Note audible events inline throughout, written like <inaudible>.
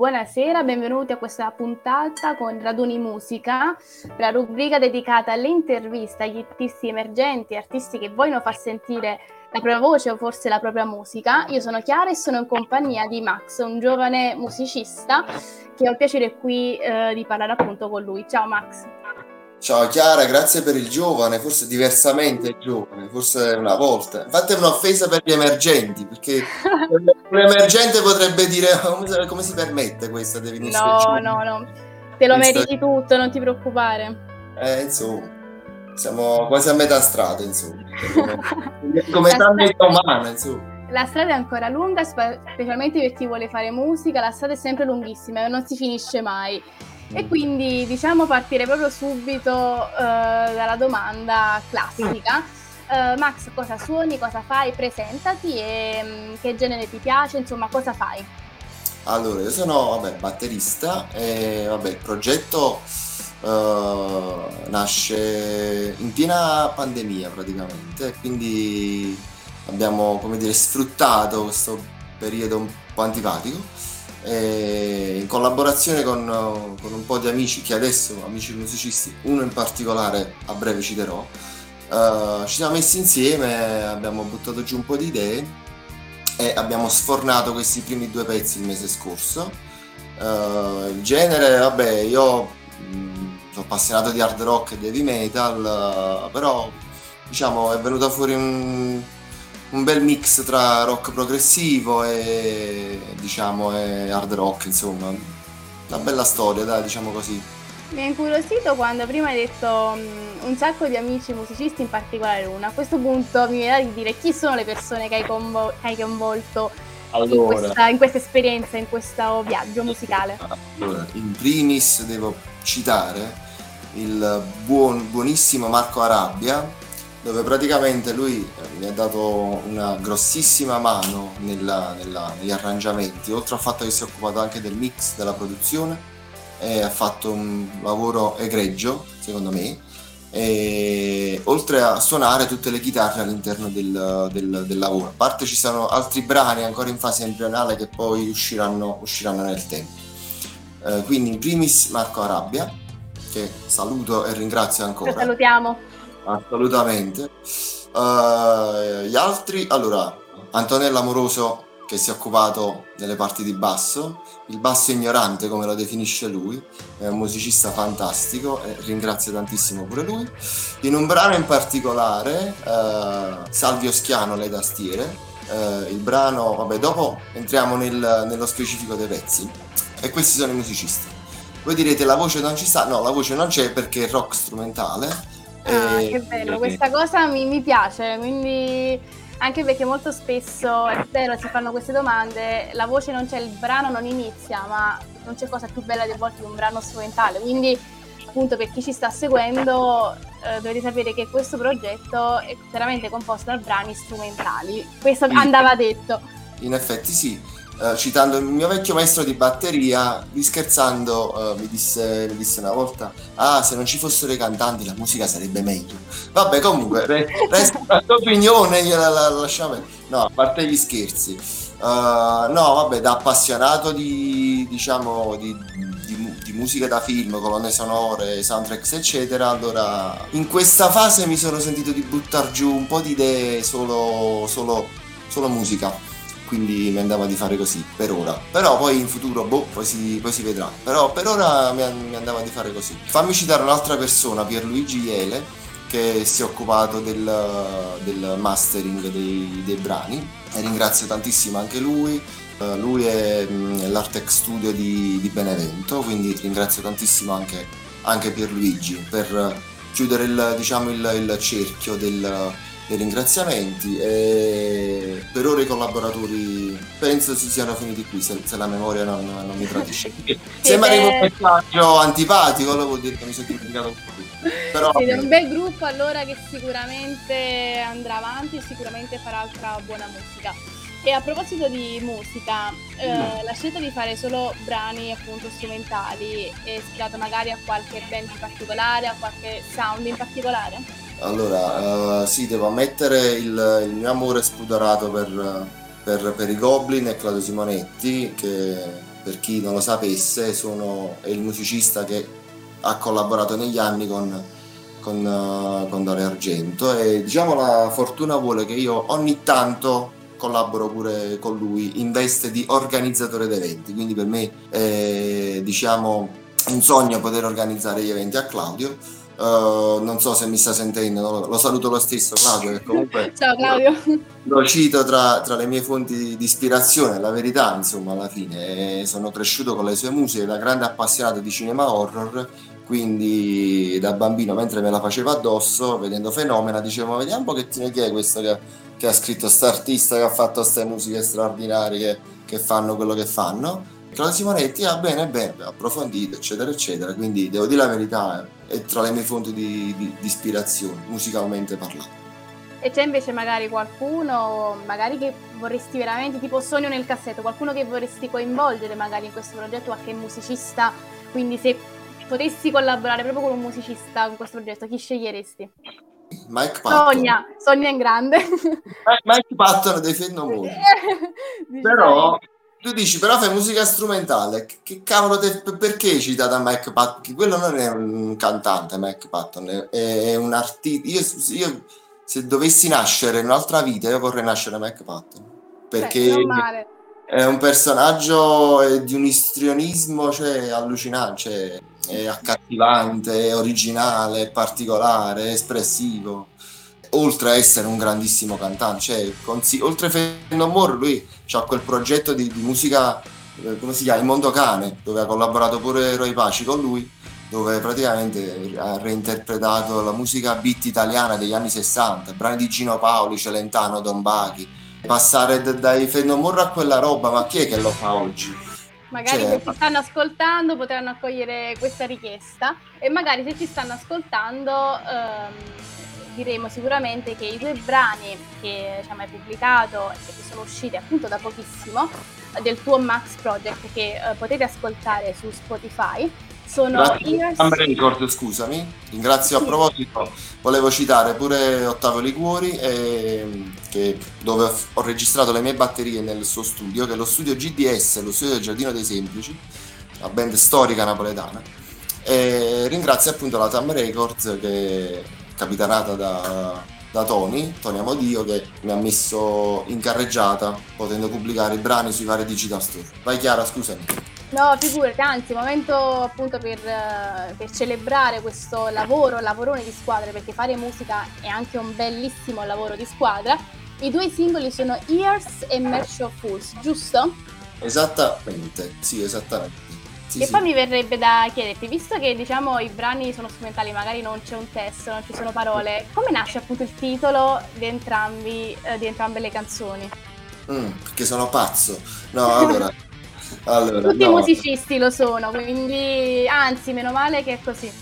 Buonasera, benvenuti a questa puntata con Raduni Musica, la rubrica dedicata alle interviste agli artisti emergenti, artisti che vogliono far sentire la propria voce o forse la propria musica. Io sono Chiara e sono in compagnia di Max, un giovane musicista che ho il piacere qui eh, di parlare appunto con lui. Ciao Max. Ciao Chiara, grazie per il giovane, forse diversamente giovane, forse una volta. Infatti è un'offesa per gli emergenti, perché <laughs> un emergente potrebbe dire come, si permette questa definizione? No, giovane? no, no, te lo questa... meriti tutto, non ti preoccupare. Eh, insomma, siamo quasi a metà strada, insomma. <laughs> come metà umana, insomma. La strada è ancora lunga, specialmente per chi vuole fare musica, la strada è sempre lunghissima e non si finisce mai. E quindi diciamo partire proprio subito uh, dalla domanda classica. Uh, Max, cosa suoni, cosa fai? Presentati e um, che genere ti piace, insomma, cosa fai? Allora, io sono vabbè, batterista e vabbè, il progetto uh, nasce in piena pandemia praticamente, quindi abbiamo come dire, sfruttato questo periodo un po' antipatico in collaborazione con, con, un po' di amici che adesso, amici musicisti, uno in particolare a breve citerò, uh, ci siamo messi insieme, abbiamo buttato giù un po' di idee e abbiamo sfornato questi primi due pezzi il mese scorso. Uh, il genere, vabbè, io mh, mm, sono appassionato di hard rock e heavy metal, uh, però diciamo è venuto fuori un un bel mix tra rock progressivo e diciamo e hard rock, insomma. Una bella storia, dai, diciamo così. Mi ha incuriosito quando prima hai detto um, un sacco di amici musicisti, in particolare una. A questo punto mi viene da dire chi sono le persone che hai, convo- hai coinvolto allora, in, questa, in, questa, esperienza, in questo viaggio musicale. Allora, in primis devo citare il buon, buonissimo Marco Arabia, dove praticamente lui eh, mi ha dato una grossissima mano nella, nella, negli arrangiamenti, oltre al fatto che si è occupato anche del mix, della produzione, ha fatto un lavoro egregio, secondo me, e, oltre a suonare tutte le chitarre all'interno del, del, del, lavoro. A parte ci sono altri brani ancora in fase embrionale che poi usciranno, usciranno nel tempo. Eh, quindi in primis Marco Arabia, che saluto e ringrazio ancora. Lo salutiamo Assolutamente. Uh, gli altri, allora, Antonella Amoroso che si è occupato delle parti di basso, il basso ignorante come lo definisce lui, è un musicista fantastico e ringrazio tantissimo pure lui. In un brano in particolare, uh, Salvio Schiano, le tastiere, uh, il brano, vabbè, dopo entriamo nel, nello specifico dei pezzi e questi sono i musicisti. Voi direte la voce non ci sta? No, la voce non c'è perché è rock strumentale Ah, e... che bello, questa cosa mi, mi, piace, quindi anche perché molto spesso è vero, si fanno queste domande, la voce non c'è, il brano non inizia, ma non c'è cosa più bella di volte di un brano strumentale, quindi appunto per chi ci sta seguendo eh, dovete sapere che questo progetto è veramente composto da brani strumentali, questo andava detto. In effetti sì, uh, citando il mio vecchio maestro di batteria, lui scherzando uh, mi, disse, mi, disse, una volta, ah se non ci fossero i cantanti la musica sarebbe meglio. Vabbè comunque, resta la tua opinione, gliela la, lasciamo. No, a parte gli scherzi. Uh, no, vabbè, da appassionato di, diciamo, di, di, di, musica da film, colonne sonore, soundtracks, eccetera, allora in questa fase mi sono sentito di buttare giù un po' di idee solo, solo, solo musica quindi mi andava di fare così per ora. Però poi in futuro, boh, poi si, poi si vedrà. Però per ora mi, mi, andava di fare così. Fammi citare un'altra persona, Pierluigi Iele, che si è occupato del, del mastering dei, dei, brani e ringrazio tantissimo anche lui. Uh, lui è mh, l'Artex Studio di, di, Benevento, quindi ringrazio tantissimo anche, anche Pierluigi per chiudere il, diciamo, il, il cerchio del dei ringraziamenti e per ora i collaboratori penso si siano finiti qui se, se la memoria non, non mi tradisce. Se mi arriva un messaggio antipatico lo vuol dire che mi sono dimenticato un po' però Siete un bel gruppo allora che sicuramente andrà avanti e sicuramente farà altra buona musica. E a proposito di musica, eh, mm. la scelta di fare solo brani appunto strumentali è ispirata magari a qualche band in particolare, a qualche sound in particolare? Allora, uh, sì, devo ammettere il, il mio amore spudorato per, per, per, i Goblin e Claudio Simonetti, che per chi non lo sapesse, sono, è il musicista che ha collaborato negli anni con, con, uh, con Dario Argento e diciamo la fortuna vuole che io ogni tanto collaboro pure con lui in veste di organizzatore di eventi, quindi per me è diciamo un sogno poter organizzare gli eventi a Claudio. Uh, non so se mi sta sentendo, lo saluto lo stesso Claudio che comunque <laughs> Ciao Claudio. Lo cito tra, tra, le mie fonti di ispirazione, la verità insomma alla fine, sono cresciuto con le sue musiche da grande appassionato di cinema horror, quindi da bambino mentre me la facevo addosso, vedendo Fenomena, dicevo vediamo un pochettino chi è questo che che ha scritto artista che ha fatto queste musiche straordinarie che, che, fanno quello che fanno. Claudio Simonetti, ah bene, bene, approfondito, eccetera, eccetera. Quindi devo dire la verità, è tra le mie fonti di, di, di ispirazione, musicalmente parlando. E c'è invece magari qualcuno, magari che vorresti veramente, tipo sogno nel cassetto, qualcuno che vorresti coinvolgere magari in questo progetto, qualche musicista, quindi se potessi collaborare proprio con un musicista in questo progetto, chi sceglieresti? Mike Patton. Sogna, sogna in grande. Mike Patton dei Fennomori. <laughs> però tu dici, però fai musica strumentale. Che cavolo, te, perché hai citato Mike Patton? Quello non è un cantante, Mike Patton, è, è un artista. Io, io, se dovessi nascere in un'altra vita, io vorrei nascere Mike Patton. Perché Beh, è un personaggio di un istrionismo cioè, allucinante. Cioè, è accattivante, è originale, è particolare, è espressivo. Oltre a essere un grandissimo cantante, cioè, consi- oltre a No More, lui ha quel progetto di, di musica, eh, come si chiama, Il Mondo Cane, dove ha collaborato pure Roy Paci con lui, dove praticamente ha reinterpretato la musica beat italiana degli anni 60, brani di Gino Paoli, Celentano, Don Bachi. Passare dai Fenomorro a quella roba, ma chi è che lo fa oggi? Magari certo. se ci stanno ascoltando potranno accogliere questa richiesta e magari se ci stanno ascoltando ehm, diremo sicuramente che i due brani che diciamo, hai pubblicato e che sono usciti appunto da pochissimo del tuo Max Project che eh, potete ascoltare su Spotify sono Ears... Record, scusami, ringrazio sì. a proposito, volevo citare pure Ottavio Liguori eh, che, dove ho registrato le mie batterie nel suo studio, che è lo studio GDS, lo studio del Giardino dei Semplici, la band storica napoletana. E ringrazio appunto la Tam Records che capitanata da, da Tony, Tony Amodio, che mi ha messo in carreggiata potendo pubblicare i brani sui vari digital store. Vai Chiara, scusami. No, figurati, anzi, momento appunto per, eh, per, celebrare questo lavoro, lavorone di squadra, perché fare musica è anche un bellissimo lavoro di squadra. I due singoli sono Ears e Merch of Fools, giusto? Esattamente, sì, esattamente. Sì, e sì. poi mi verrebbe da chiederti, visto che diciamo i brani sono strumentali, magari non c'è un testo, non ci sono parole, come nasce appunto il titolo di, entrambi, eh, di entrambe le canzoni? Mm, perché sono pazzo. No, allora... <laughs> Allora, Tutti no. i musicisti lo sono, quindi anzi, meno male che è così.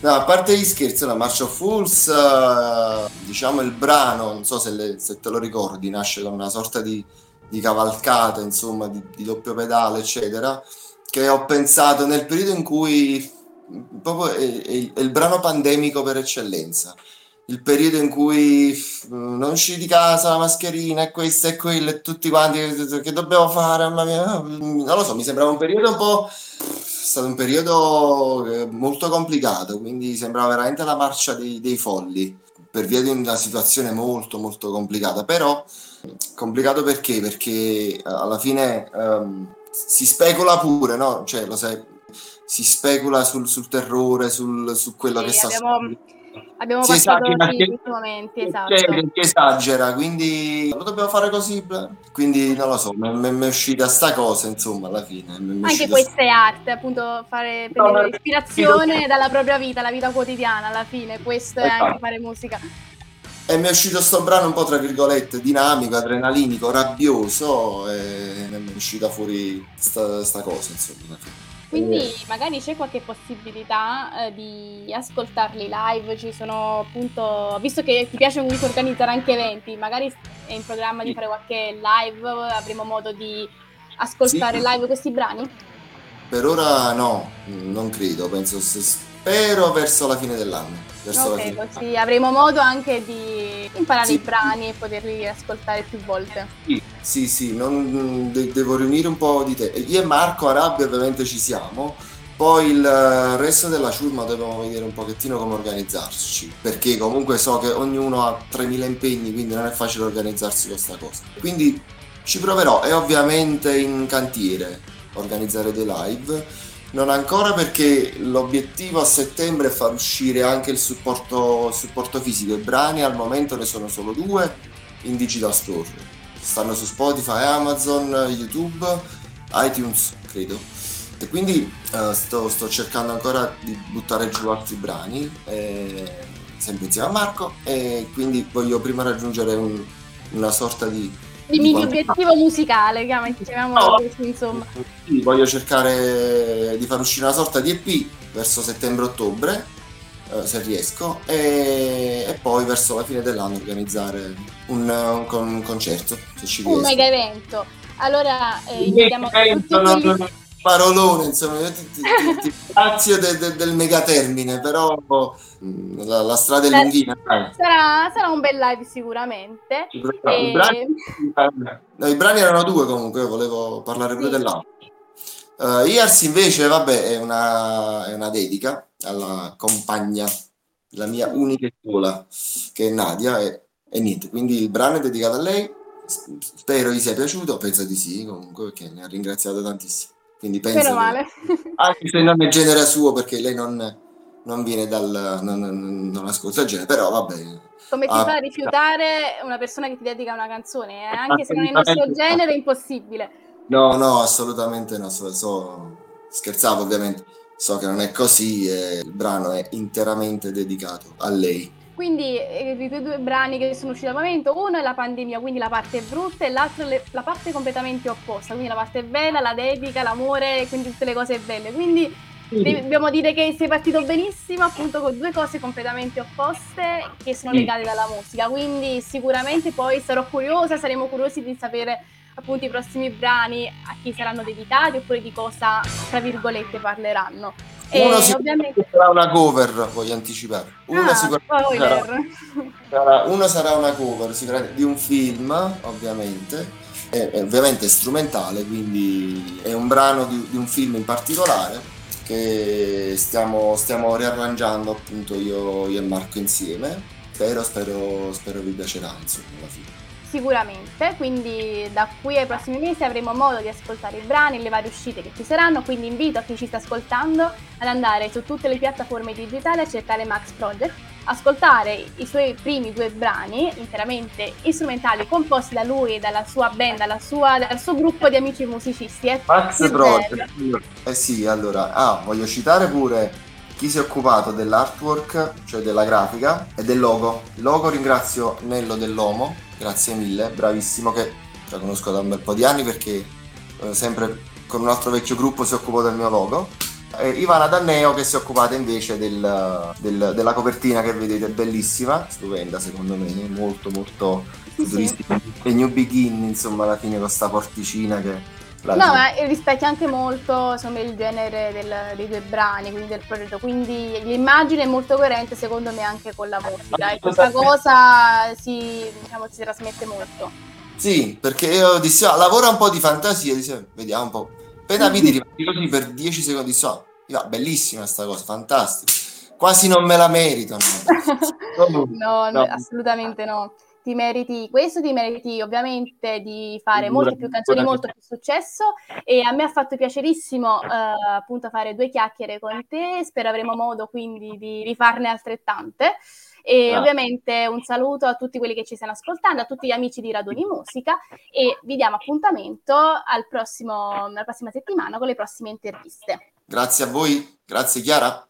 No, a parte gli scherzi, la March of Fools, uh, diciamo il brano, non so se, le, se, te lo ricordi, nasce con una sorta di, di cavalcata, insomma, di, di, doppio pedale, eccetera, che ho pensato nel periodo in cui proprio è, è, è il brano pandemico per eccellenza. Il periodo in cui non uscì di casa, la mascherina e questo e quello e tutti quanti che dobbiamo fare, mamma mia, non lo so, mi sembrava un periodo un po'... è stato un periodo eh, molto complicato, quindi sembrava veramente la marcia dei, dei folli, per via di una situazione molto molto complicata, però complicato perché? Perché alla fine um, si specula pure, no? Cioè, lo sai, si specula sul, sul terrore, sul, su quello sì, che sta abbiamo... Abbiamo si passato questi momenti, esatto. Cioè, esagera, quindi lo dobbiamo fare così. Quindi non lo so, mi, è uscita sta cosa, insomma, alla fine. Anche questa sta... è arte, appunto, fare prendere no, ispirazione dalla propria vita, la vita quotidiana, alla fine, questo esatto. è anche fare musica. E mi è uscito sto brano un po' tra virgolette dinamico, adrenalinico, rabbioso e uscita fuori sta, sta cosa, insomma. Quindi magari c'è qualche possibilità eh, di ascoltarli live, ci sono appunto, visto che ti piace comunque organizzare anche eventi, magari è in programma di fare qualche live, avremo modo di ascoltare sì. live questi brani? Per ora no, non credo, penso se spero verso la fine dell'anno. Verso ok, così avremo modo anche di imparare sì. i brani e poterli ascoltare più volte. Sì, sì, sì non, de- devo riunire un po' di te. Io e Marco Arabia ovviamente ci siamo, poi il resto della ciurma dobbiamo vedere un pochettino come organizzarci, perché comunque so che ognuno ha 3.000 impegni, quindi non è facile organizzarsi questa cosa. Quindi ci proverò e ovviamente in cantiere organizzare dei live non ancora perché l'obiettivo a settembre è far uscire anche il supporto, supporto fisico. I brani al momento ne sono solo due in digital store. Stanno su Spotify, Amazon, YouTube, iTunes, credo. E quindi uh, sto, sto, cercando ancora di buttare giù altri brani, eh, sempre insieme a Marco, e quindi voglio prima raggiungere un, una sorta di di mini obiettivo musicale, chiamiamolo no, così, insomma. Sì, voglio cercare di far uscire una sorta di EP verso settembre-ottobre, eh, se riesco, e, e, poi verso la fine dell'anno organizzare un, un, un concerto, se ci riesco. Un mega evento. Allora, eh, invitiamo tutti quelli parolone, insomma, io ti, ti, ti, ti de, de, del megatermine, però mm, la, la strada è lunghina. Sarà, sarà, un bel live sicuramente. I, e... brani, no, I, brani, erano due comunque, volevo parlare pure sì. dell'altro. Uh, Iars invece, vabbè, è una, è una dedica alla compagna, la mia unica e sola, che è Nadia, e, e niente, quindi il brano è dedicato a lei. Spero gli sia piaciuto, penso di sì comunque perché mi ha ringraziato tantissimo. Quindi penso male. anche se non è genere suo, perché lei non, non viene dal... non, non ascolta il genere, però vabbè. Come ti ah, fa a rifiutare una persona che ti dedica una canzone? Eh? Anche se non è il nostro genere, è impossibile. No, no, assolutamente no. So, so, scherzavo ovviamente. So che non è così e il brano è interamente dedicato a lei. Quindi eh, i due brani che sono usciti al momento, uno è la pandemia, quindi la parte brutta, e l'altro le, la parte completamente opposta, quindi la parte bella, la dedica, l'amore, quindi tutte le cose belle. Quindi dobbiamo dire che sei partito benissimo appunto con due cose completamente opposte che sono legate dalla musica, quindi sicuramente poi sarò curiosa, saremo curiosi di sapere appunto i prossimi brani a chi saranno dedicati oppure di cosa, tra virgolette, parleranno. Uno e ovviamente... sarà una cover, voglio anticipare. Uno, ah, sicuramente sarà, sarà, uno sarà una cover di un film, ovviamente, è, è ovviamente strumentale, quindi è un brano di, di un film in particolare che stiamo, stiamo riarrangiando appunto io, io, e Marco insieme. Spero, spero, spero vi piacerà insomma alla fine sicuramente, quindi da qui ai prossimi mesi avremo modo di ascoltare i brani, le varie uscite che ci saranno, quindi invito a chi ci sta ascoltando ad andare su tutte le piattaforme digitali a cercare Max Project, ascoltare i suoi primi due brani interamente strumentali composti da lui, dalla sua band, sua, dal suo gruppo di amici musicisti. Eh. Max Project, eh sì, allora, ah, voglio citare pure chi si è occupato dell'artwork, cioè della grafica e del logo. Il logo ringrazio Nello dell'Omo, grazie mille, bravissimo che la conosco da un bel po' di anni perché eh, sempre con un altro vecchio gruppo si occupò del mio logo. E Ivana Danneo che si è occupata invece del, del, della copertina che vedete, bellissima, stupenda secondo me, molto molto futuristica. Sì. E New Begin, insomma, alla fine con questa porticina che No, ma rispecchia anche molto insomma, il genere del, dei due brani, quindi del progetto. Quindi l'immagine è molto coerente, secondo me, anche con la musica. E questa cosa si, diciamo, si trasmette molto. Sì, perché io dissi, ah, lavora un po' di fantasia, dissi, vediamo un po'. Appena vedi rimasti così per 10 secondi, so, ah, bellissima questa cosa, fantastica. Quasi non me la merito. No, <laughs> no, no assolutamente no ti meriti questo, ti meriti ovviamente di fare molte più canzoni, molto più successo e a me ha fatto piacerissimo eh, appunto fare due chiacchiere con te, spero avremo modo quindi di rifarne altrettante. E ah. ovviamente un saluto a tutti quelli che ci stanno ascoltando, a tutti gli amici di Raduni Musica e vi diamo appuntamento al prossimo, alla prossima settimana con le prossime interviste. Grazie a voi, grazie Chiara.